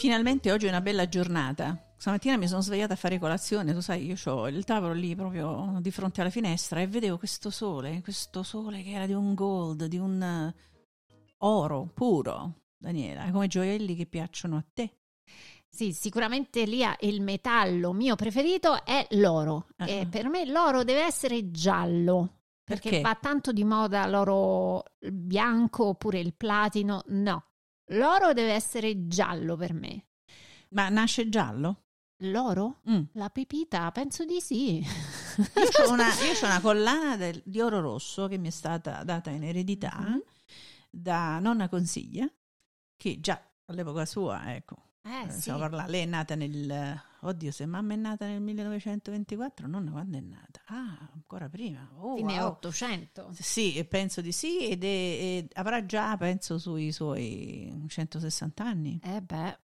Finalmente oggi è una bella giornata. Stamattina mi sono svegliata a fare colazione, tu sai, io ho il tavolo lì proprio di fronte alla finestra e vedevo questo sole, questo sole che era di un gold, di un eh, oro puro, Daniela, come gioielli che piacciono a te. Sì, sicuramente lì il metallo mio preferito è l'oro. Uh-huh. E per me l'oro deve essere giallo. Perché, perché va tanto di moda l'oro bianco oppure il platino. No, l'oro deve essere giallo per me. Ma nasce giallo? L'oro? Mm. La pepita? Penso di sì. Io ho una, una, collana del, di oro rosso che mi è stata data in eredità mm-hmm. da nonna Consiglia, che già all'epoca sua, ecco, eh, eh sì. parlare, lei è nata nel... Oddio, se mamma è nata nel 1924, nonna quando è nata? Ah, ancora prima. Oh, Fine wow. 800. Sì, penso di sì, ed, è, ed avrà già, penso, sui suoi 160 anni. Eh beh.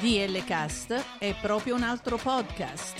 DL Cast è proprio un altro podcast.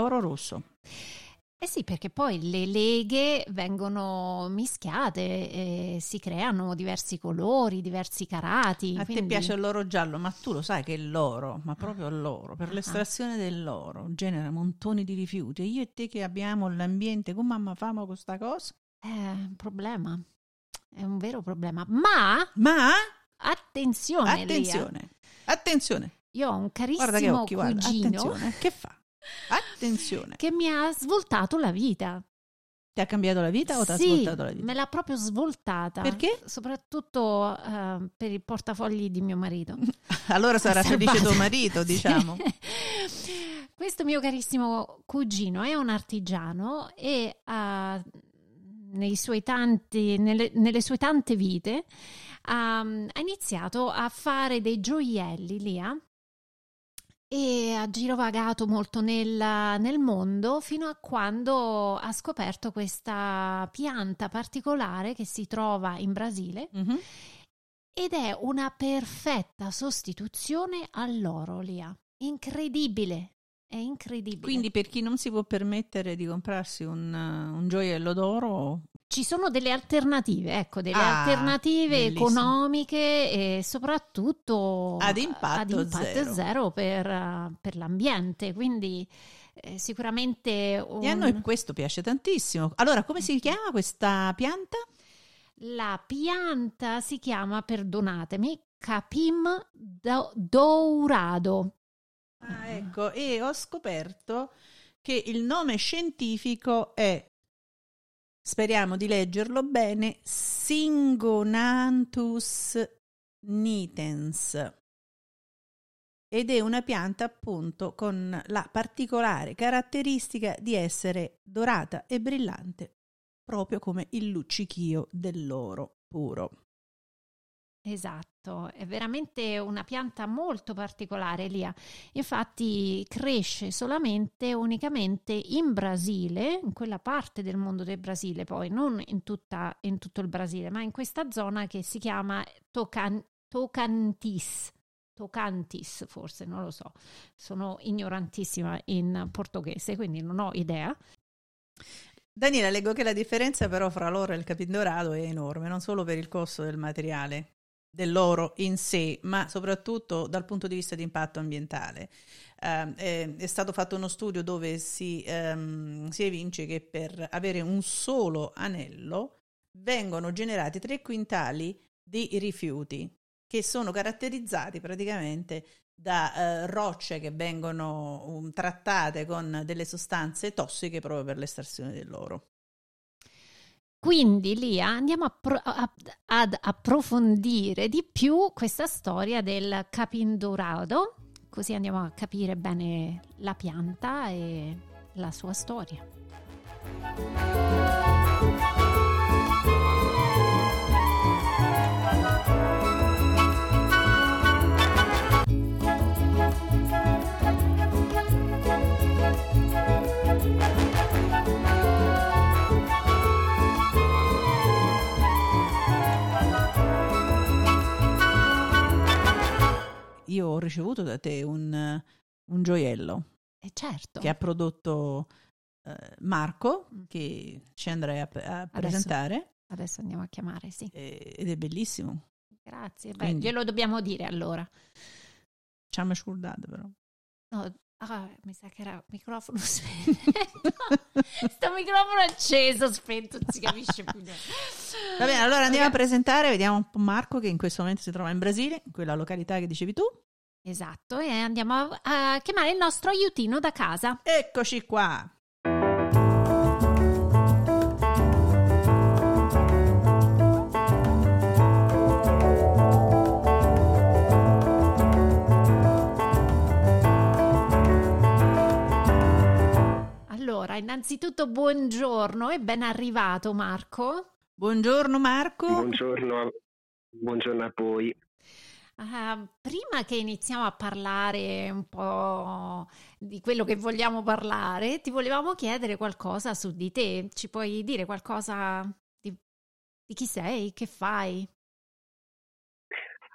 Oro rosso. Eh sì, perché poi le leghe vengono mischiate e si creano diversi colori, diversi carati. A quindi... te piace l'oro giallo, ma tu lo sai che l'oro, ma proprio l'oro, per ah. l'estrazione dell'oro genera montoni di rifiuti. E io e te che abbiamo l'ambiente, come mamma famo questa cosa? È un problema, è un vero problema. Ma... Ma... Attenzione, Attenzione, Lia. attenzione. Io ho un carissimo occhi, cugino. Attenzione, che fa? Attenzione. Che mi ha svoltato la vita. Ti ha cambiato la vita o ti ha svoltato la vita? me l'ha proprio svoltata. Perché? Soprattutto uh, per i portafogli di mio marito. allora sarà felice tuo marito, diciamo. Questo mio carissimo cugino è un artigiano e nei suoi tanti, nelle, nelle sue tante vite um, ha iniziato a fare dei gioielli, Lia, e ha girovagato molto nel, nel, mondo fino a quando ha scoperto questa pianta particolare che si trova in Brasile mm-hmm. ed è una perfetta sostituzione all'oro, Lia. Incredibile, è incredibile. Quindi per chi non si può permettere di comprarsi un, un gioiello d'oro ci sono delle alternative, ecco, delle ah, alternative bellissimo. economiche e soprattutto ad impatto, ad impatto zero. zero, per, per l'ambiente, quindi eh, sicuramente... Un... E a noi questo piace tantissimo. Allora, come si chiama questa pianta? La pianta si chiama, perdonatemi, Capim do- dourado. Ah, ecco, e ho scoperto che il nome scientifico è speriamo di leggerlo bene, Singonanthus nitens. Ed è una pianta appunto con la particolare caratteristica di essere dorata e brillante, proprio come il luccichio dell'oro puro. Esatto, è veramente una pianta molto particolare, Elia. Infatti cresce solamente, unicamente in Brasile, in quella parte del mondo del Brasile, poi non in, tutta, in tutto il Brasile, ma in questa zona che si chiama Tocan, Tocantis. Tocantis, forse, non lo so. Sono ignorantissima in portoghese, quindi non ho idea. Daniela, leggo che la differenza però fra l'oro e il capindorato è enorme, non solo per il costo del materiale, dell'oro in sé, ma soprattutto dal punto di vista di impatto ambientale. Uh, è, è, stato fatto uno studio dove si, um, si evince che per avere un solo anello vengono generati tre quintali di rifiuti che sono caratterizzati praticamente da eh, rocce che vengono um, trattate con delle sostanze tossiche proprio per l'estrazione dell'oro. Quindi Lia andiamo a pro- a- ad approfondire di più questa storia del capindorado, così andiamo a capire bene la pianta e la sua storia. Io ho ricevuto da te un, un gioiello E certo. che ha prodotto eh, Marco, che ci andrei a, a presentare, Adesso andiamo a chiamare, sì. eh, ed è bellissimo. Grazie. Beh, Quindi- glielo dobbiamo dire allora. Ci scordato però. No, ah, mi sa che era il microfono spento. Sto microfono acceso, spento, non si capisce più niente. Va bene, allora andiamo Ok. a presentare, vediamo un po' Marco che in questo momento si trova in Brasile, in quella località che dicevi tu. Esatto, e andiamo a, a chiamare il nostro aiutino da casa. Eccoci qua. Innanzitutto buongiorno e ben arrivato Marco. Buongiorno Marco. Buongiorno, a- buongiorno a voi. Ah, prima che iniziamo a parlare un po' di quello che vogliamo parlare, ti volevamo chiedere qualcosa su di te. Ci puoi dire qualcosa di, di chi sei, che fai?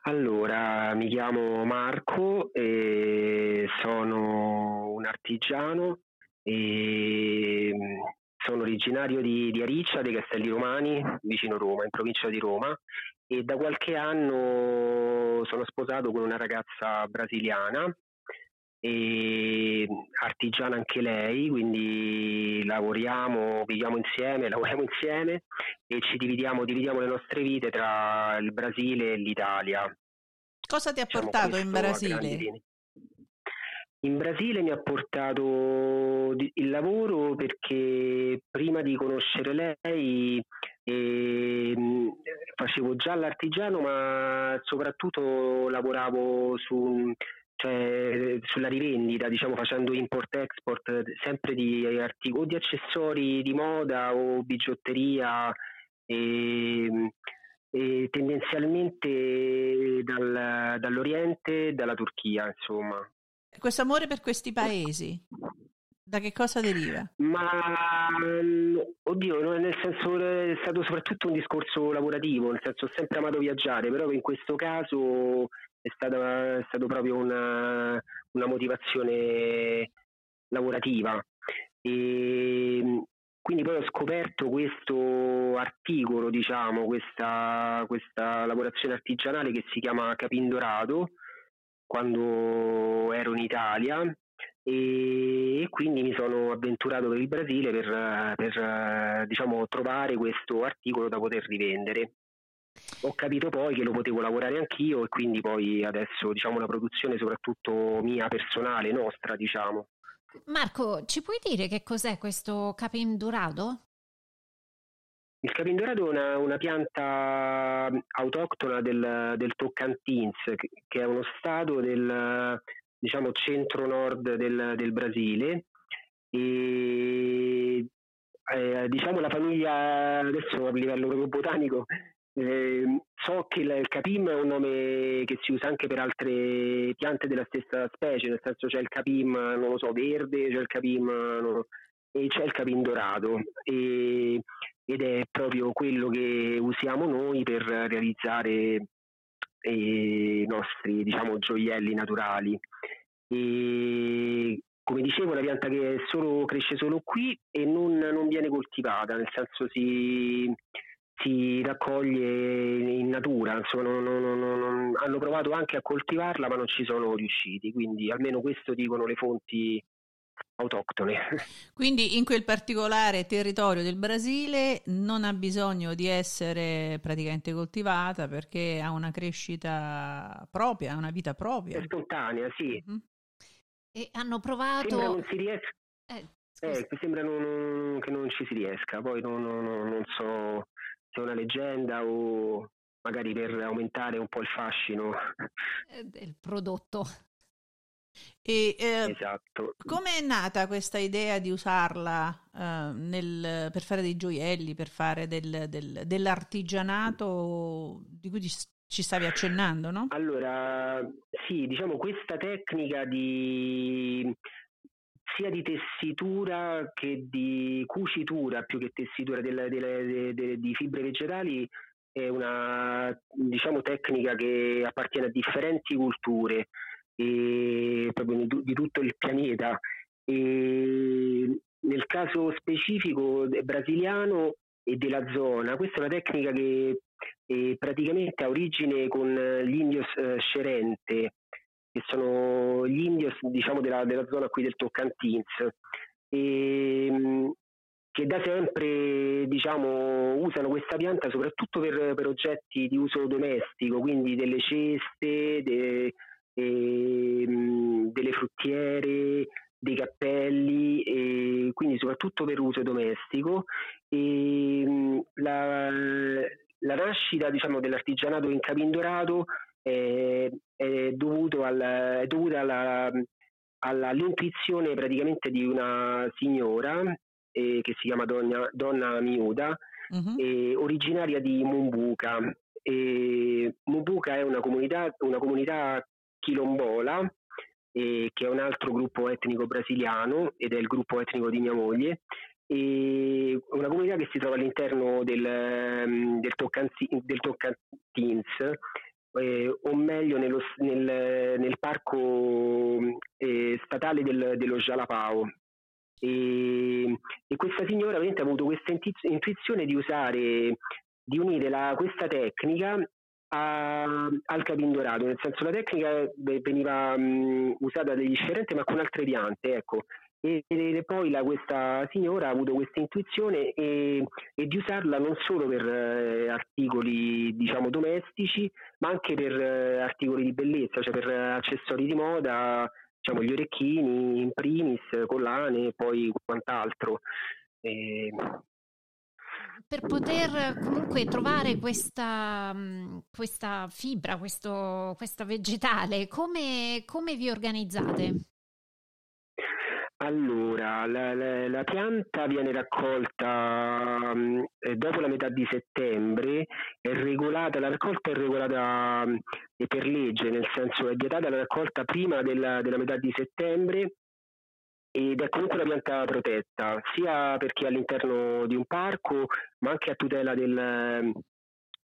Allora, mi chiamo Marco e sono un artigiano e mm, sono originario di, di Ariccia, dei Castelli Romani, vicino Roma, in provincia di Roma e da qualche anno sono sposato con una ragazza brasiliana e artigiana anche lei, quindi lavoriamo, viviamo insieme, lavoriamo insieme e ci dividiamo, dividiamo le nostre vite tra il Brasile e l'Italia. Cosa ti ha Diciamo portato in Brasile? In Brasile mi ha portato il lavoro perché prima di conoscere lei ehm, facevo già l'artigiano, ma soprattutto lavoravo su, cioè, sulla rivendita, diciamo facendo import-export sempre di articoli, o di accessori di moda o bigiotteria. ehm, e tendenzialmente dal- dall'Oriente dalla Turchia, insomma. Questo amore per questi paesi, da che cosa deriva? Ma mm, oddio, nel senso è stato soprattutto un discorso lavorativo, nel senso ho sempre amato viaggiare, però in questo caso è stata, è stato proprio una, una motivazione lavorativa. E mm, quindi poi ho scoperto questo articolo, diciamo, questa, questa lavorazione artigianale che si chiama Capindorato quando ero in Italia e, quindi mi sono avventurato per il Brasile per, per, diciamo, trovare questo articolo da poter rivendere. Ho capito poi che lo potevo lavorare anch'io e quindi poi adesso diciamo una produzione soprattutto mia personale, nostra diciamo. Marco, ci puoi dire che cos'è questo capindurado? Il capindorato è una, una pianta autoctona del, del Tocantins, che, è uno stato del diciamo, centro-nord del, del Brasile. E eh, diciamo la famiglia, adesso a livello proprio botanico, eh, so che il, capim è un nome che si usa anche per altre piante della stessa specie, nel senso c'è il capim, non lo so, verde, c'è il capim, lo- e c'è il capim dorato. E, ed è proprio quello che usiamo noi per realizzare eh, i nostri diciamo gioielli naturali. E come dicevo è una pianta che solo- cresce solo qui e non, non viene coltivata nel senso si, si raccoglie in natura insomma non- non- hanno provato anche a coltivarla ma non ci sono riusciti. Quindi almeno questo dicono le fonti autoctone. Quindi in quel particolare territorio del Brasile non ha bisogno di essere praticamente coltivata perché ha una crescita propria, ha una vita propria. È spontanea, sì. Mm-hmm. E hanno provato... Sembra non si riesca... Eh, eh, sembra non, che non ci si riesca, poi non, non so se è una leggenda o magari per aumentare un po' il fascino eh, del prodotto. E, eh, esatto. Come è nata questa idea di usarla eh, nel, per fare dei gioielli, per fare del, del, dell'artigianato di cui ci stavi accennando, no? Allora, sì, diciamo questa tecnica di sia di tessitura che di cucitura più che tessitura delle, delle, delle, di fibre vegetali è una diciamo, tecnica che appartiene a differenti culture e, proprio di, tutto il pianeta. E nel caso specifico brasiliano e della zona, questa è una tecnica che eh, praticamente ha origine con gli indios eh, Scerente, che sono gli indios diciamo, della, della zona qui del Tocantins, e, che da sempre diciamo, usano questa pianta soprattutto per, per, oggetti di uso domestico, quindi delle ceste, de, e, delle fruttiere, dei cappelli, e quindi soprattutto per uso domestico. E, la, la nascita diciamo, dell'artigianato in Capindorato è, è, dovuto al, è dovuta alla, alla, all'intuizione praticamente di una signora eh, che si chiama Donna, Donna Miuda, uh-huh. eh, originaria di Mumbuca. E Mumbuca è una comunità, una comunità quilombola, eh, che è un altro gruppo etnico brasiliano ed è il gruppo etnico di mia moglie, e una comunità che si trova all'interno del, mm, del, Toccanzi, del Toccantins, eh, o meglio nello, nel, nel, parco eh, statale del, dello Jalapao. E, e, questa signora ha avuto questa intuizione di usare, di unire la, questa tecnica a, al capindorato, nel senso la tecnica veniva mh, usata dagli scerenti ma con altre piante, ecco. E, e poi la, questa signora ha avuto questa intuizione e, e, di usarla non solo per eh, articoli diciamo domestici, ma anche per eh, articoli di bellezza, cioè per accessori di moda, diciamo gli orecchini in primis, collane e poi quant'altro. E, per poter comunque trovare questa, mm, questa fibra, questo, questa vegetale, come, come vi organizzate? Allora, la, la, la, pianta viene raccolta um, dopo la metà di settembre, regolata, la raccolta è regolata um, per legge, nel senso è vietata la raccolta prima della, della metà di settembre ed è comunque una pianta protetta, sia perché è all'interno di un parco, ma anche a tutela del,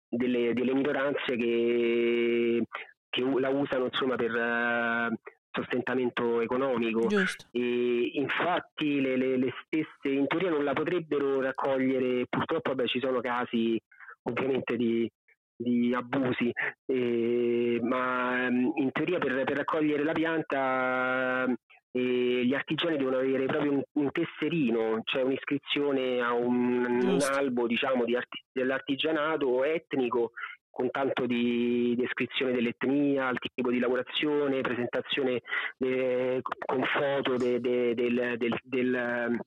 delle, delle, minoranze che, che, la usano insomma, per uh, sostentamento economico. E infatti le, le, le, stesse in teoria non la potrebbero raccogliere, purtroppo vabbè, ci sono casi ovviamente di, di abusi, eh, ma in teoria per, per raccogliere la pianta e gli artigiani devono avere proprio un, un tesserino, cioè un'iscrizione a un, un albo diciamo, di arti, dell'artigianato etnico con tanto di descrizione dell'etnia, il tipo di lavorazione, presentazione eh, con foto de, de, del, del, del,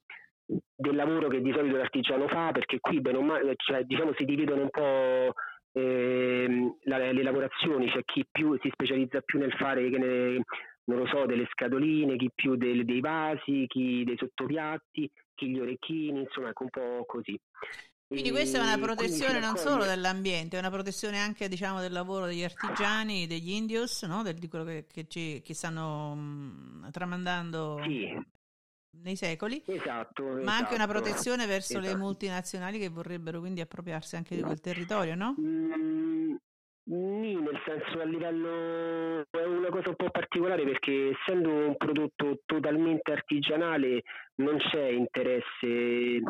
del, lavoro che di solito l'artigiano fa, perché qui bene o male, cioè, diciamo, si dividono un po' eh, la, le lavorazioni, c'è cioè chi più si specializza più nel fare ne, non lo so, delle scatoline, chi più del, dei vasi, chi dei sottopiatti, chi gli orecchini, insomma, ecco un po' così. Quindi questa è una protezione non solo dell'ambiente, è una protezione anche diciamo, del lavoro degli artigiani, degli indios, no? Del, di quello che, che, ci, che stanno mh, mm, tramandando sì. nei secoli, esatto, ma esatto, anche una protezione verso esatto. le multinazionali che vorrebbero quindi appropriarsi anche di quel territorio, no? Mm, Nì, nel senso a livello è una cosa un po' particolare perché essendo un prodotto totalmente artigianale non c'è interesse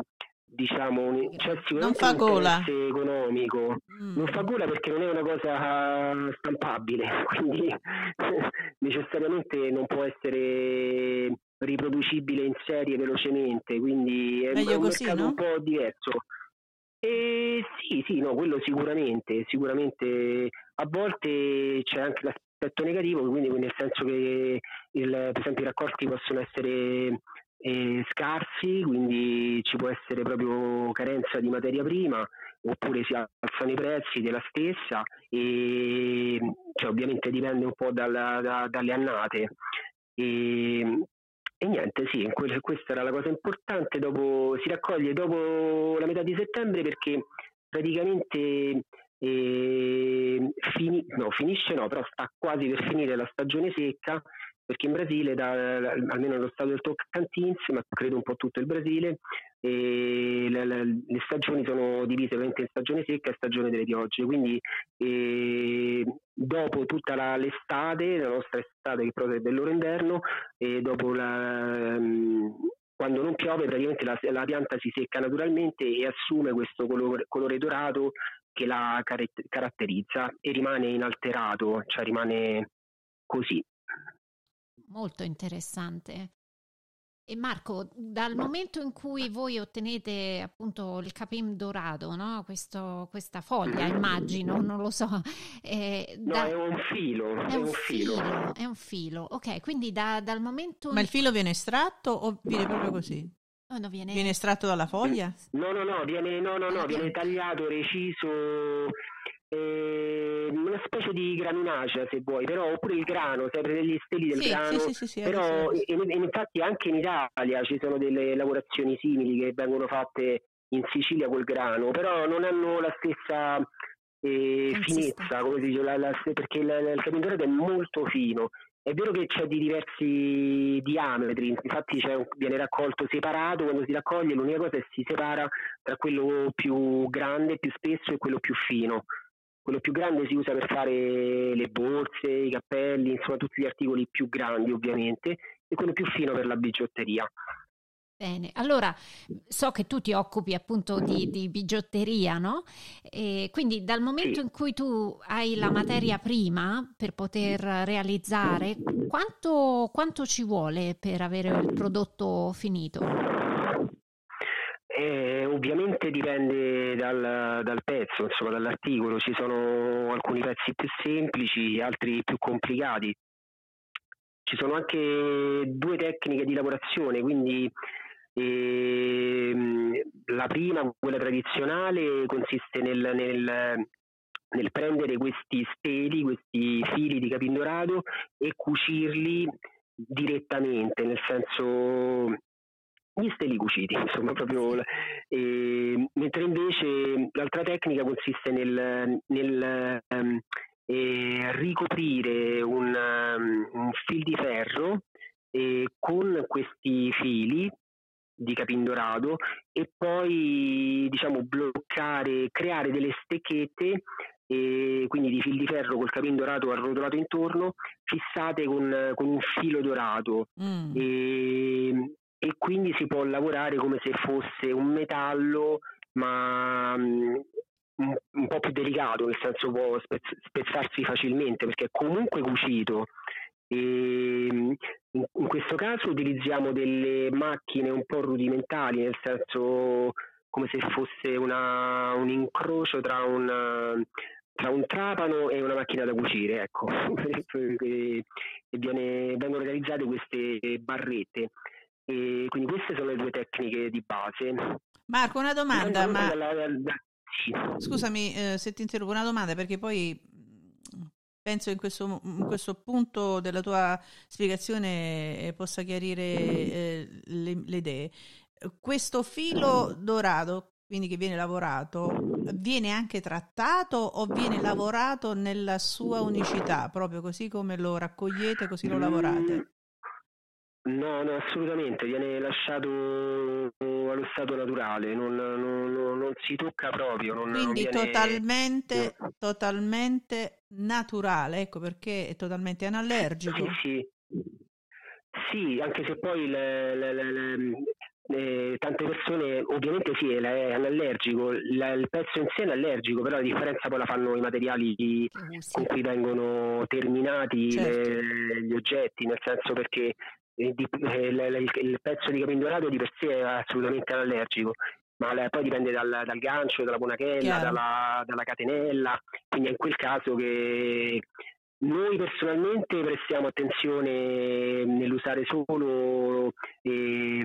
diciamo c'è non fa gola economico mm. non fa gola perché non è una cosa stampabile quindi necessariamente non può essere riproducibile in serie velocemente, quindi è, Meglio un così, mercato no? un po' diverso. E sì, sì, no, quello sicuramente, sicuramente a volte c'è anche l'aspetto negativo, quindi nel senso che il, per esempio i raccolti possono essere eh, scarsi, quindi ci può essere proprio carenza di materia prima, oppure si alzano i prezzi della stessa e cioè, ovviamente dipende un po' dalla, da, dalle annate. E, e niente, sì, questa era la cosa importante. Dopo, si raccoglie dopo la metà di settembre perché praticamente eh, fini, no, finisce, no, però sta quasi per finire la stagione secca perché in Brasile, da, almeno nello stato del Tocantins, ma credo un po' tutto il Brasile, le, le, le, stagioni sono divise in stagione secca e stagione delle piogge, quindi eh, dopo tutta la, l'estate, la nostra estate che è del loro inverno, e dopo la, quando non piove praticamente la, la, pianta si secca naturalmente e assume questo colore, colore dorato che la caratterizza e rimane inalterato, cioè rimane così molto interessante. E Marco, dal momento in cui voi ottenete appunto il capim dorato, no? Questo, questa foglia, immagino, non lo so. Eh, da... No, è un filo. È, è un, filo. filo. È un filo, ok. Quindi da, dal momento... Ma il filo viene estratto o viene proprio così? Oh, no, viene... viene... estratto dalla foglia? No, no, no, viene, no, no, no, ah, viene tagliato, reciso eh, una specie di graminacea se vuoi, però oppure il grano, sempre degli steli del sì, grano, sì, sì, sì, però in, infatti anche in Italia ci sono delle lavorazioni simili che vengono fatte in Sicilia col grano, però non hanno la stessa eh, finezza, come si dice, la, la, perché il, il capindorato è molto fino. È vero che c'è di diversi diametri, infatti un, viene raccolto separato, quando si raccoglie l'unica cosa è che si separa tra quello più grande, più spesso e quello più fino quello più grande si usa per fare le borse, i cappelli, insomma tutti gli articoli più grandi ovviamente, e quello più fino per la bigiotteria. Bene, allora so che tu ti occupi appunto di, di bigiotteria, no? E quindi dal momento in cui tu hai la materia prima per poter realizzare, quanto, quanto ci vuole per avere il prodotto finito? Eh, ovviamente dipende dal, dal, pezzo, insomma, dall'articolo. Ci sono alcuni pezzi più semplici, altri più complicati. Ci sono anche due tecniche di lavorazione, quindi ehm, la prima, quella tradizionale, consiste nel, nel, nel prendere questi steli, questi fili di capindorato e cucirli direttamente, nel senso gli steli cuciti, insomma, proprio. Eh, mentre invece l'altra tecnica consiste nel, nel um, eh, ricoprire un, um, un, fil di ferro eh, con questi fili di capindorato e poi diciamo bloccare, creare delle stecchette e quindi di fil di ferro col capindorato arrotolato intorno fissate con, con un filo dorato mm. e, e quindi si può lavorare come se fosse un metallo ma um, un, po' più delicato, nel senso può spezz- spezzarsi facilmente perché è comunque cucito. E in, in questo caso utilizziamo delle macchine un po' rudimentali, nel senso come se fosse una, un incrocio tra un, tra un trapano e una macchina da cucire, ecco. e viene, vengono realizzate queste barrette. E quindi queste sono le due tecniche di base. Marco, una domanda, ma... Dalla, dalla... Sì. Scusami eh, se ti interrompo, una domanda perché poi mm, penso in questo, in questo punto della tua spiegazione eh, possa chiarire eh, le, le idee. Questo filo dorato, quindi che viene lavorato, viene anche trattato o viene lavorato nella sua unicità, proprio così come lo raccogliete, così lo lavorate? No, no, assolutamente, viene lasciato allo stato naturale, non, non, non, non si tocca proprio. Quindi viene... totalmente, no. totalmente naturale, ecco perché è totalmente anallergico. Sì, sì. sì anche se poi le, le, le, eh, tante persone, ovviamente sì, è anallergico, la, il pezzo in sé è allergico, però la differenza poi la fanno i materiali sì. con cui vengono terminati certo. gli oggetti, nel senso perché il, il, il, pezzo di capindorato di per sé è assolutamente allergico, ma poi dipende dal, dal gancio, dalla bonachella, dalla, dalla, catenella, quindi è in quel caso che noi personalmente prestiamo attenzione nell'usare solo eh,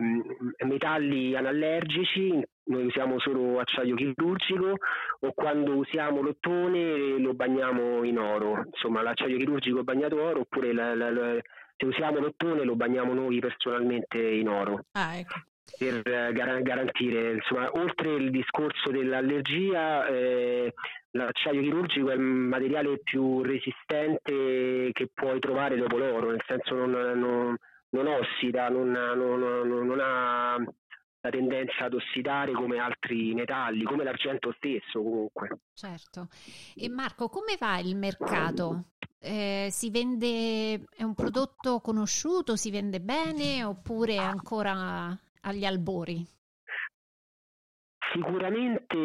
metalli anallergici, noi usiamo solo acciaio chirurgico o quando usiamo l'ottone lo bagniamo in oro, insomma l'acciaio chirurgico bagnato oro oppure la, la, la, se usiamo l'ottone lo bagniamo noi personalmente in oro. Ah, ecco per eh, garantire, insomma, oltre il discorso dell'allergia, eh, l'acciaio chirurgico è il materiale più resistente che puoi trovare dopo l'oro, nel senso non, non, non ossida, non, non, ha la tendenza ad ossidare come altri metalli, come l'argento stesso comunque. Certo. E Marco, come va il mercato? Eh, si vende, è un prodotto conosciuto, si vende bene oppure ancora agli albori? Sicuramente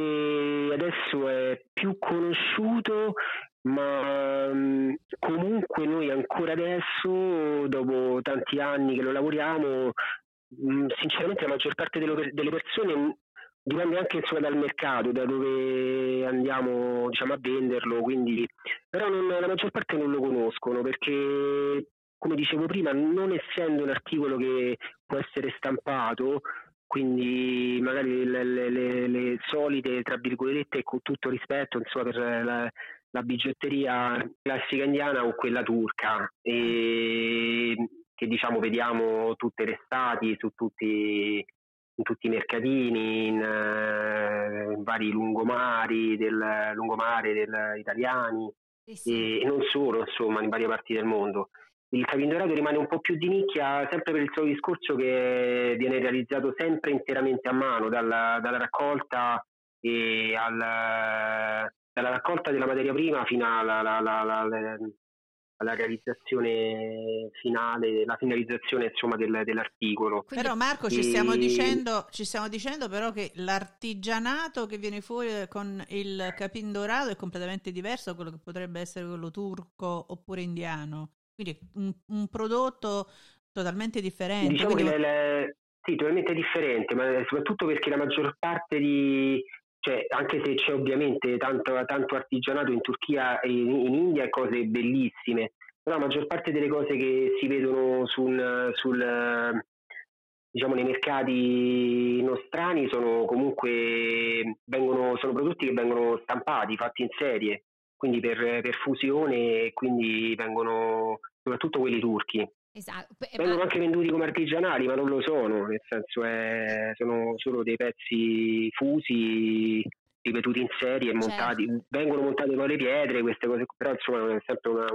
adesso è più conosciuto, ma mm, comunque noi ancora adesso, dopo tanti anni che lo lavoriamo, mm, sinceramente la maggior parte delle persone dipende anche insomma, dal mercato, da dove andiamo diciamo, a venderlo, quindi, però non, la maggior parte non lo conoscono perché come dicevo prima, non essendo un articolo che può essere stampato, quindi magari le, le, le, le solite, tra virgolette, con tutto rispetto, insomma, per la, la bigiotteria classica indiana o quella turca, e che diciamo vediamo tutte le estati su tutti, in tutti i mercatini, in, uh, in vari lungomari del lungomare del, italiani sì, sì. E, e non solo, insomma, in varie parti del mondo il capindorato rimane un po' più di nicchia sempre per il suo discorso che viene realizzato sempre interamente a mano, dalla, dalla raccolta e al, dalla raccolta della materia prima fino alla, alla, alla, alla realizzazione finale, la finalizzazione insomma, del, dell'articolo. Però Marco ci, stiamo dicendo, ci stiamo dicendo però che l'artigianato che viene fuori con il capindorato è completamente diverso da quello che potrebbe essere quello turco oppure indiano. Quindi un, un prodotto totalmente differente. Diciamo quindi... che le, le, sì, totalmente differente, ma soprattutto perché la maggior parte di, cioè, anche se c'è ovviamente tanto, tanto artigianato in Turchia e in, in, India, cose bellissime, però la maggior parte delle cose che si vedono sul, sul diciamo nei mercati nostrani sono comunque vengono, sono prodotti che vengono stampati, fatti in serie quindi per, per fusione quindi vengono soprattutto quelli turchi. Esatto. Vengono anche venduti come artigianali, ma non lo sono, nel senso è, sono solo dei pezzi fusi, ripetuti in serie e montati, certo. vengono montate con le pietre, queste cose, però insomma è sempre una,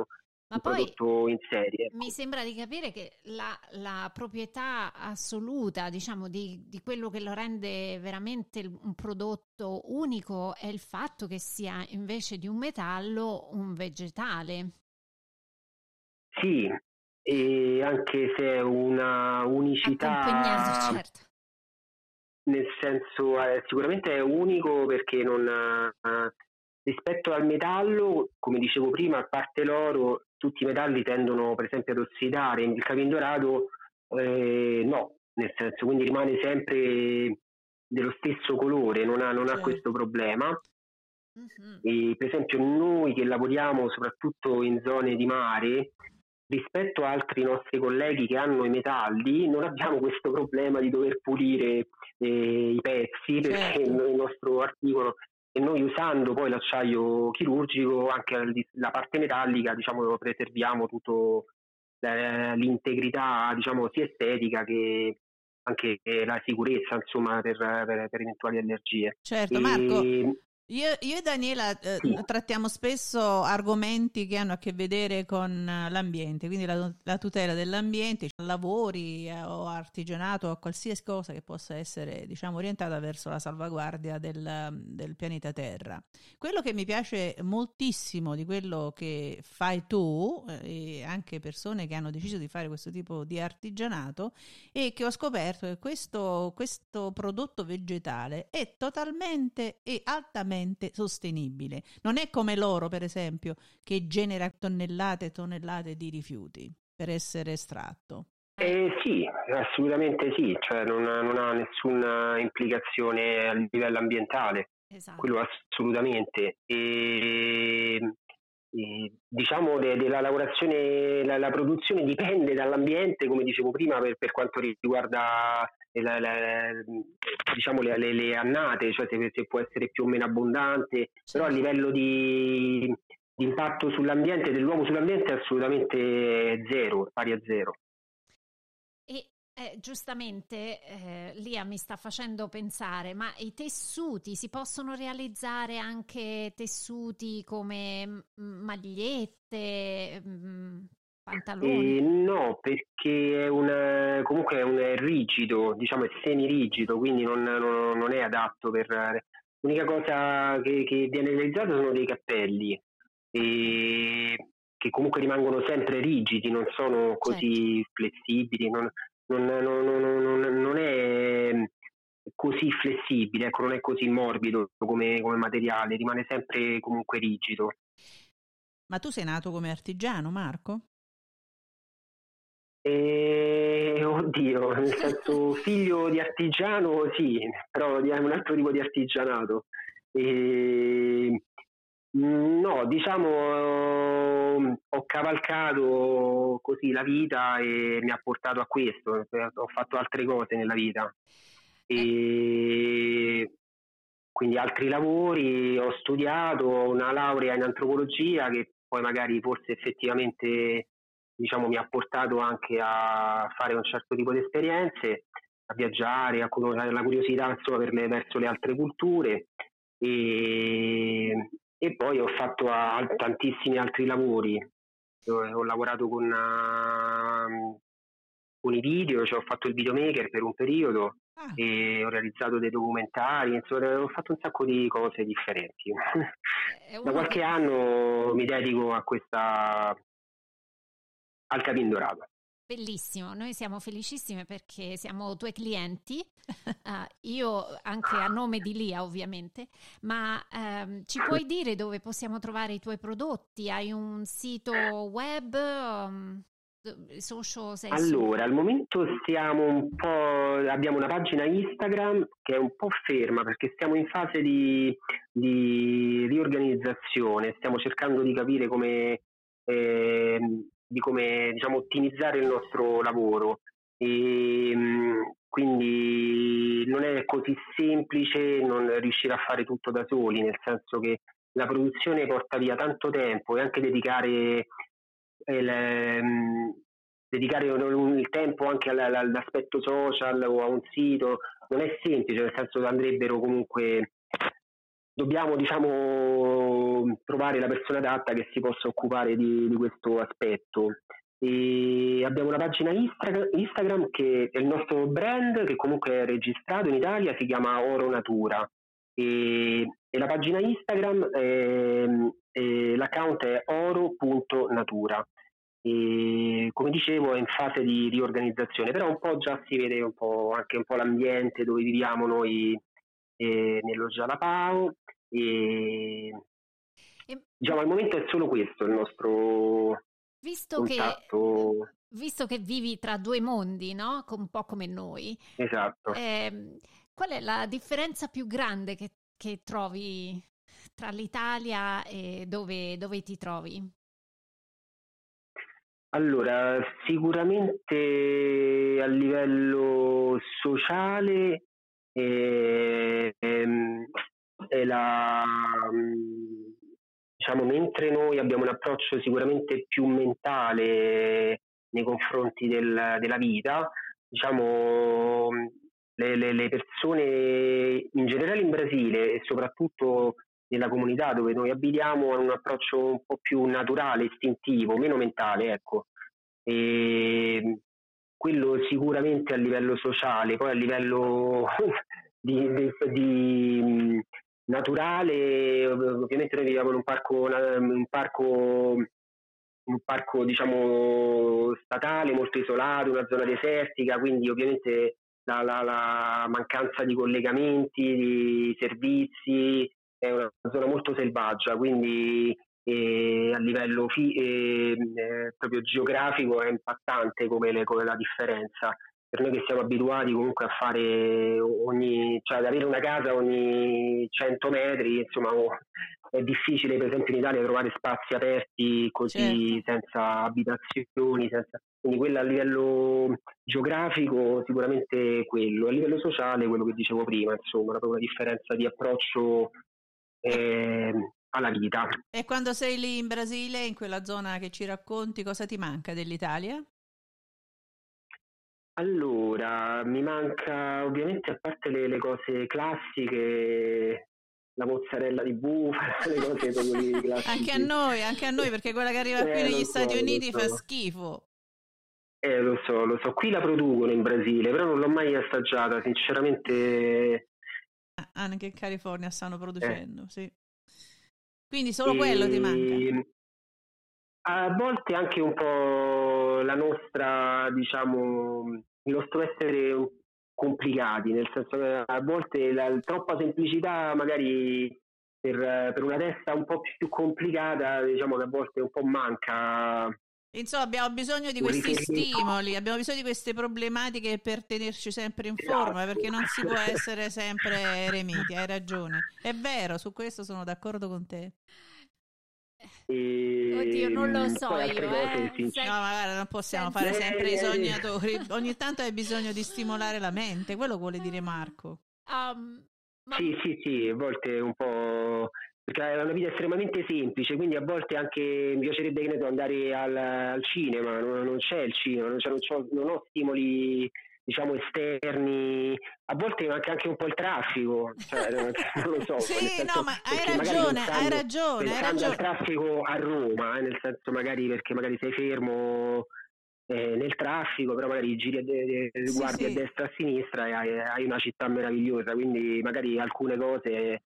ma poi in serie. Mi sembra di capire che la, la proprietà assoluta, diciamo, di, di, quello che lo rende veramente un prodotto unico è il fatto che sia invece di un metallo un vegetale. Sì, e anche se è una unicità. Certo. Nel senso, eh, sicuramente è unico perché non. Eh, rispetto al metallo, come dicevo prima, a parte l'oro, tutti i metalli tendono per esempio ad ossidare, il capindorato eh, no, nel senso quindi rimane sempre dello stesso colore, non ha, non ha questo problema. Uh-huh. E, per esempio noi che lavoriamo soprattutto in zone di mare, rispetto a altri nostri colleghi che hanno i metalli, non abbiamo questo problema di dover pulire eh, i pezzi certo. perché il nostro articolo e noi usando poi l'acciaio chirurgico anche la parte metallica diciamo preserviamo tutto eh, l'integrità diciamo sia estetica che anche la sicurezza insomma per, per, per eventuali allergie certo e, Marco io, io, e Daniela eh, trattiamo spesso argomenti che hanno a che vedere con eh, l'ambiente, quindi la, la tutela dell'ambiente, lavori eh, o artigianato o qualsiasi cosa che possa essere diciamo, orientata verso la salvaguardia del, del, pianeta Terra. Quello che mi piace moltissimo di quello che fai tu eh, e anche persone che hanno deciso di fare questo tipo di artigianato è che ho scoperto che questo, questo prodotto vegetale è totalmente e altamente estremamente sostenibile. Non è come l'oro, per esempio, che genera tonnellate e tonnellate di rifiuti per essere estratto. Eh, sì, assolutamente sì, cioè non, non, ha nessuna implicazione a livello ambientale, esatto. quello assolutamente. E, e, diciamo de, della lavorazione, la, la, produzione dipende dall'ambiente, come dicevo prima, per, per quanto riguarda la, la, diciamo le, le, le, annate, cioè se, se, può essere più o meno abbondante, però a livello di, di impatto sull'ambiente, dell'uomo sull'ambiente è assolutamente zero, pari a zero. Eh, giustamente eh, Lia mi sta facendo pensare, ma i tessuti si possono realizzare anche tessuti come magliette, mh, pantaloni? Eh, no, perché è un, comunque è un rigido, diciamo è semi-rigido, quindi non, non, non, è adatto per... L'unica cosa che, che viene realizzata sono dei cappelli, e, che comunque rimangono sempre rigidi, non sono così certo. flessibili, non, non, è così flessibile, ecco, non è così morbido come, come materiale, rimane sempre comunque rigido. Ma tu sei nato come artigiano, Marco? E, oddio, nel senso figlio di artigiano sì, però è un altro tipo di artigianato. E, no, diciamo ho cavalcato così la vita e mi ha portato a questo, ho fatto altre cose nella vita. E quindi altri lavori, ho studiato una laurea in antropologia che poi magari forse effettivamente diciamo, mi ha portato anche a fare un certo tipo di esperienze, a viaggiare, a conoscere la curiosità insomma, per le, verso le altre culture e, e poi ho fatto a, tantissimi altri lavori. Ho lavorato con, uh, con i video, cioè ho fatto il videomaker per un periodo ah. e ho realizzato dei documentari, insomma, ho fatto un sacco di cose differenti. da qualche anno mi dedico a questa al Capin Dorato. Bellissimo, noi siamo felicissime perché siamo tuoi clienti, uh, io anche a nome di Lia ovviamente, ma um, ci puoi dire dove possiamo trovare i tuoi prodotti? Hai un sito web? Um, social, allora, al momento stiamo un po', abbiamo una pagina Instagram che è un po' ferma perché stiamo in fase di, di riorganizzazione, stiamo cercando di capire come eh, di come diciamo, ottimizzare il nostro lavoro. E, quindi non è così semplice non riuscire a fare tutto da soli, nel senso che la produzione porta via tanto tempo e anche dedicare il, dedicare il tempo anche all'aspetto social o a un sito non è semplice, nel senso che andrebbero comunque dobbiamo diciamo, trovare la persona adatta che si possa occupare di, di questo aspetto. E abbiamo una pagina Instagram, che è il nostro brand che comunque è registrato in Italia, si chiama Oro Natura e, e la pagina Instagram è, è, l'account è oro.natura e come dicevo è in fase di riorganizzazione però un po' già si vede un po' anche un po' l'ambiente dove viviamo noi eh, nello Jalapao e, e, diciamo al momento è solo questo il nostro visto contatto. che visto che vivi tra due mondi no? un po' come noi esatto eh, qual è la differenza più grande che, che trovi tra l'Italia e dove, dove ti trovi? Allora, sicuramente a livello sociale eh, la, diciamo, mentre noi abbiamo un approccio sicuramente più mentale nei confronti del, della vita, diciamo, le, le, le, persone in generale in Brasile e soprattutto nella comunità dove noi abitiamo hanno un approccio un po' più naturale, istintivo, meno mentale, ecco. E quello sicuramente a livello sociale, poi a livello di, di, di naturale, ovviamente noi viviamo in un parco, un parco, un parco diciamo, statale molto isolato, una zona desertica, quindi ovviamente la, la, la, mancanza di collegamenti, di servizi, è una zona molto selvaggia, quindi e a livello fi- eh, proprio geografico è impattante come, le, come la differenza per noi che siamo abituati comunque a fare ogni, cioè ad avere una casa ogni 100 metri, insomma è difficile per esempio in Italia trovare spazi aperti così certo. senza abitazioni, senza... quindi quello a livello geografico sicuramente quello, a livello sociale quello che dicevo prima, insomma, proprio una differenza di approccio eh, alla vita. E quando sei lì in Brasile, in quella zona che ci racconti, cosa ti manca dell'Italia? Allora, mi manca ovviamente a parte le, le cose classiche, la mozzarella di bufala, le cose proprio classiche. Anche a noi, anche a noi, perché quella che arriva eh, qui negli so, Stati Uniti so. fa schifo. Eh, lo so, lo so, qui la producono in Brasile, però non l'ho mai assaggiata, sinceramente. Ah, anche in California stanno producendo, eh. sì. Quindi solo e... quello ti manca? A volte anche un po' la nostra, diciamo, il nostro essere complicati, nel senso che a volte la troppa semplicità magari per, per, una testa un po' più complicata, diciamo che a volte un po' manca. Insomma, abbiamo bisogno di questi stimoli, abbiamo bisogno di queste problematiche per tenerci sempre in forma, esatto. perché non si può essere sempre eremiti, hai ragione. È vero, su questo sono d'accordo con te. E... Oddio, non lo so io. Eh. No, magari non possiamo fare sempre i sognatori. Ogni tanto hai bisogno di stimolare la mente, quello vuole dire Marco. Um, ma... Sì, sì, sì, a volte un po'. Perché è una vita estremamente semplice, quindi a volte anche mi piacerebbe che ne so, andare al, al cinema, non, non, c'è il cinema, non, non, non ho stimoli diciamo esterni, a volte manca anche un po' il traffico, cioè, non lo so. sì, no, ma hai ragione, pensando, hai ragione, hai ragione. al traffico a Roma, eh, nel senso magari perché magari sei fermo eh, nel traffico, però magari giri de- guardi sì, a destra e a sinistra e hai, hai, una città meravigliosa, quindi magari alcune cose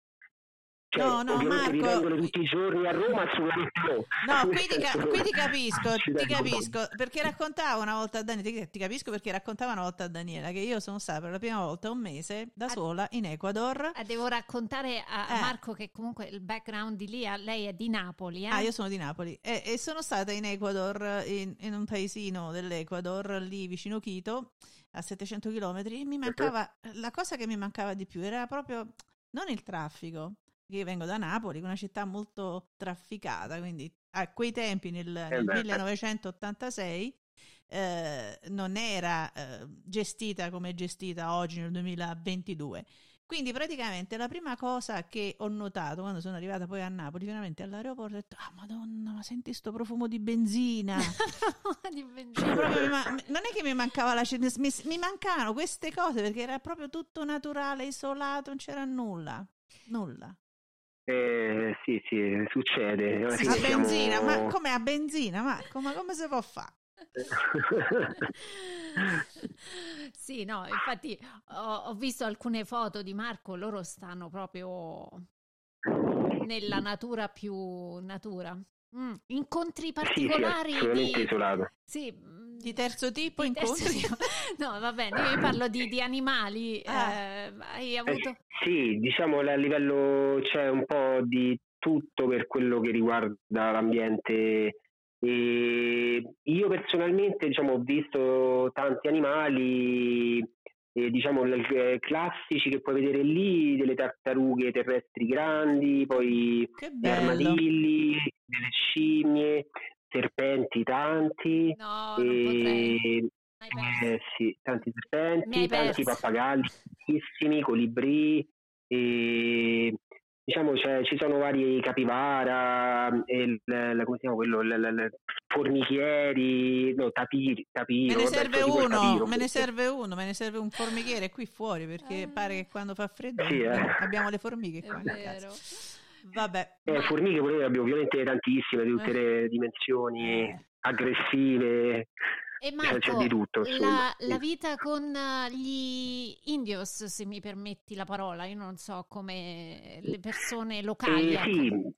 cioè, no, no, Marco... tutti i giorni a Roma, assolutamente no. No, qui ti, ca- qui ti capisco, ti capisco, perché raccontavo una volta a Daniela, ti, ti, capisco perché raccontavo una volta a Daniela che io sono stata per la prima volta un mese da sola in Ecuador. Ah, devo raccontare a, a eh. Marco che comunque il background di Lia, lei è di Napoli. Eh? Ah, io sono di Napoli e, e sono stata in Ecuador, in, in, un paesino dell'Ecuador, lì vicino Quito, a 700 km, e mi mancava, la cosa che mi mancava di più era proprio non il traffico, io vengo da Napoli, una città molto trafficata, quindi a quei tempi nel, nel 1986 eh, non era eh, gestita come è gestita oggi nel 2022. Quindi praticamente la prima cosa che ho notato quando sono arrivata poi a Napoli, finalmente all'aeroporto, ho detto, ah madonna, ma senti sto profumo di benzina. di benzina. Ma- non è che mi mancava la mi, mi mancavano queste cose perché era proprio tutto naturale, isolato, non c'era nulla. Nulla. Eh, sì, sì, succede. a siamo... benzina, ma come a benzina, Marco? Ma come si può fare? sì, no, infatti ho, ho, visto alcune foto di Marco, loro stanno proprio nella natura più natura. Mm, incontri particolari sì, sì, di... isolato. Sì, mm, di terzo tipo di incontri? Terzo tipo. no, va bene, io parlo di, di animali. Ah. Eh, hai avuto... Eh, sì, diciamo a livello c'è un po' di tutto per quello che riguarda l'ambiente. E io personalmente diciamo, ho visto tanti animali eh, diciamo eh, classici che puoi vedere lì, delle tartarughe terrestri grandi, poi gli armadilli, delle scimmie, serpenti tanti. No, e, eh, sì, tanti serpenti, tanti pappagalli, colibri, e diciamo cioè, ci sono vari capivara, il, la, come si chiama quello, l, l, l, formichieri, no, tapiri, tapiro. Me ne serve vabbè, uno, tapiro, me ne serve uno, me ne serve un formichiere qui fuori perché eh. pare che quando fa freddo sì, eh. abbiamo le formiche qua Vabbè. Eh, ma... Formiche pure abbiamo ovviamente tantissime di tutte le eh. dimensioni eh. aggressive. E Marco, c'è di tutto, la, la, vita con eh, gli indios, se mi permetti la parola, io non so come le persone locali. Eh, ecco. sì.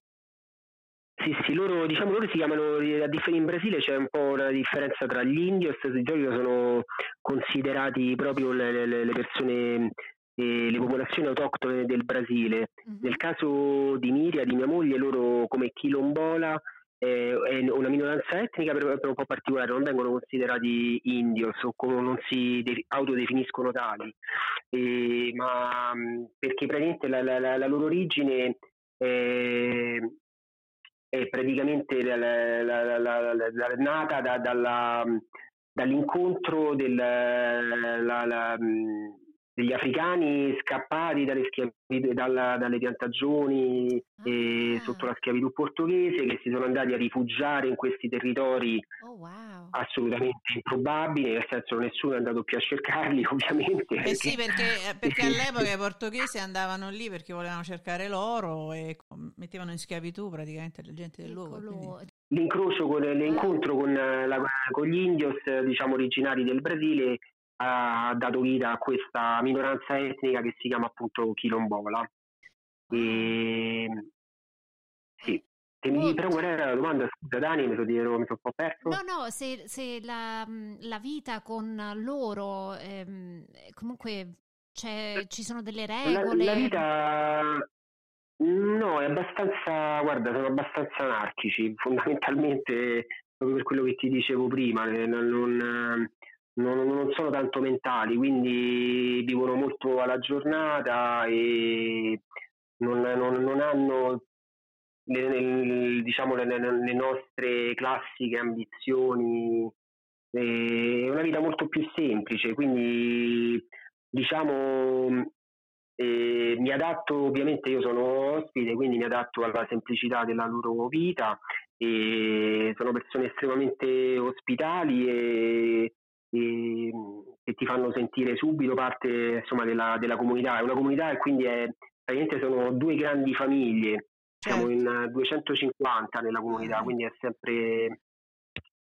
Sì, sì, loro, diciamo, loro si chiamano, in Brasile c'è un po' una differenza tra gli indios, di solito sono considerati proprio le, le, le persone eh, le popolazioni autoctone del Brasile. Mhm. Nel caso di Miria, di mia moglie, loro come Quilombola eh, è una minoranza etnica però un po' particolare, non vengono considerati indios o come non si de- autodefiniscono tali, Eh, ma perché praticamente la, la- la- loro origine è, è praticamente la- nata da- dalla- dall'incontro del, degli africani scappati dalle, dalle piantagioni e Ah. Sotto la schiavitù portoghese che si sono andati a rifugiare in questi territori Oh, wow. assolutamente improbabili, nel senso che nessuno è andato più a cercarli ovviamente. Eh sì, perché, perché all'epoca i portoghesi andavano lì perché volevano cercare l'oro e mettevano in schiavitù praticamente la gente del luogo. quindi- L'incrocio con, l'incontro con, la- con gli indios diciamo originari del Brasile ha dato vita a questa minoranza etnica che si chiama appunto Quilombola. E, Se mi però qual era la domanda? Scusa Dani, mi sono, mi sono un po' perso. No, no, se, se la, la vita con loro, ehm, comunque c'è- ci sono delle La, regole. la vita no, è abbastanza, guarda, sono abbastanza anarchici, fondamentalmente proprio per quello che ti dicevo prima, non, non- non- non sono tanto mentali, quindi vivono molto alla giornata e non, non- non hanno le- diciamo, le, le- le nostre classiche ambizioni, è una vita molto più semplice, quindi diciamo eh, mi adatto, ovviamente io sono ospite, quindi mi adatto alla semplicità della loro vita e sono persone estremamente ospitali e, e che ti fanno sentire subito parte insomma, della, della comunità. È una comunità e quindi è, praticamente sono due grandi famiglie, siamo Certo. in eh, 250 nella comunità, Ah. quindi è sempre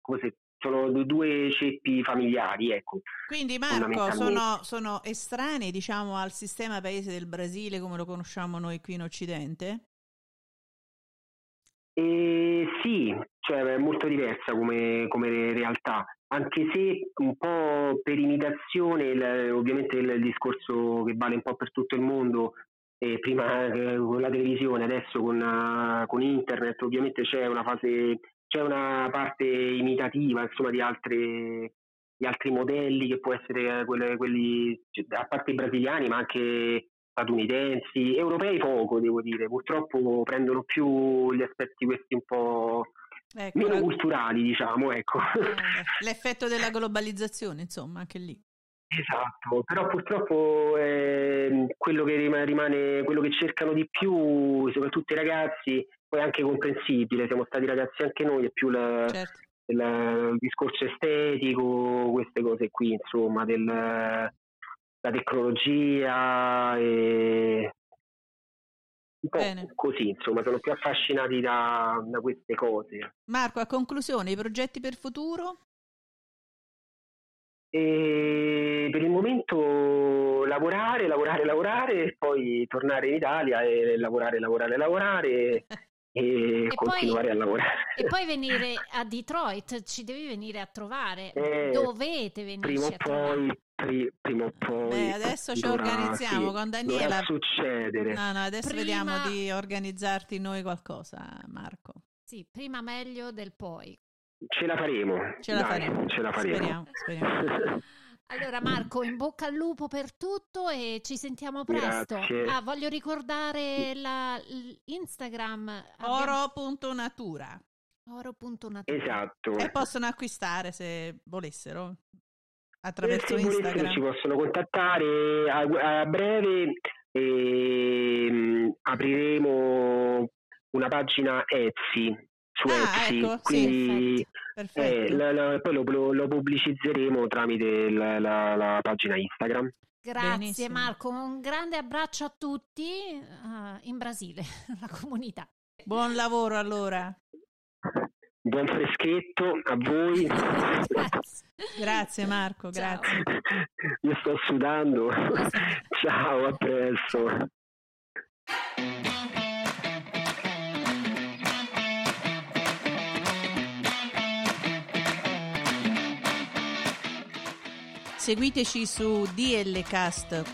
come se sono due ceppi familiari, ecco. Quindi Marco, sono, sono estranei diciamo al sistema paese del Brasile come lo conosciamo noi qui in Occidente? Eh, sì, cioè è molto diversa come, come realtà, anche se un po' per imitazione, il- ovviamente il discorso che vale un po' per tutto il mondo, eh, prima eh, con la televisione, adesso con, eh, con internet, ovviamente c'è una fase, c'è una parte imitativa insomma di altre di altri modelli che può essere eh, quelle- quelli cioè, a parte i brasiliani ma anche statunitensi, europei poco devo dire, purtroppo prendono più gli aspetti questi un po' Ecco, meno la- culturali diciamo ecco. eh, l'effetto della globalizzazione, insomma, anche lì. Esatto, però purtroppo ehm, quello che rima- rimane, quello che cercano di più, soprattutto i ragazzi, poi è anche comprensibile, siamo stati ragazzi anche noi, è più la- Certo. il, il discorso estetico, queste cose qui, insomma, del, la tecnologia e un po' Bene. così, insomma, sono più affascinati da, da queste cose. Marco, a conclusione, i progetti per futuro? E per il momento lavorare, lavorare, lavorare, e poi tornare in Italia e lavorare, lavorare, lavorare e, E continuare poi- a lavorare. E poi venire a Detroit, ci devi venire a trovare. Eh, Dovete venirci prima o poi, pri- prima o poi. Beh, adesso ci dovrà- organizziamo sì, con Daniela. succedere. No, no, adesso Prima- vediamo di organizzarti noi qualcosa, Marco. Sì, prima meglio del poi. Ce la faremo. Ce la dai, faremo. Ce la faremo. Speriamo, speriamo. Allora Marco, in bocca al lupo per tutto e ci sentiamo presto. Ah, voglio ricordare la, l'Instagram Oro.natura. oro.natura. esatto. E possono acquistare se volessero attraverso Eh, se volessero Instagram. ci possono contattare a, a breve ehm, apriremo una pagina Etsy su Ah, Etsy ecco, sì, quindi Perfetto. eh, la- la- poi lo, lo- lo pubblicizzeremo tramite la, la- la pagina Instagram Grazie Benissimo. Marco, un grande abbraccio a tutti eh, in Brasile, la comunità. Buon lavoro allora. buon freschetto a voi Grazie. Grazie Marco, Ciao. grazie. io sto sudando ciao a presto Seguiteci su dlcast.com.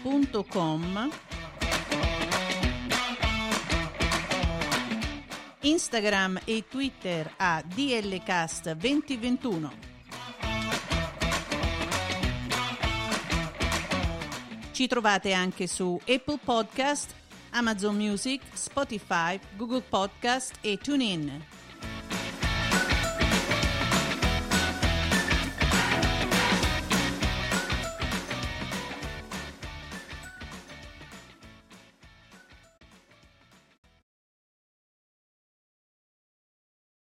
Instagram e Twitter a dlcast2021. Ci trovate anche su Apple Podcast, Amazon Music, Spotify, Google Podcast e TuneIn.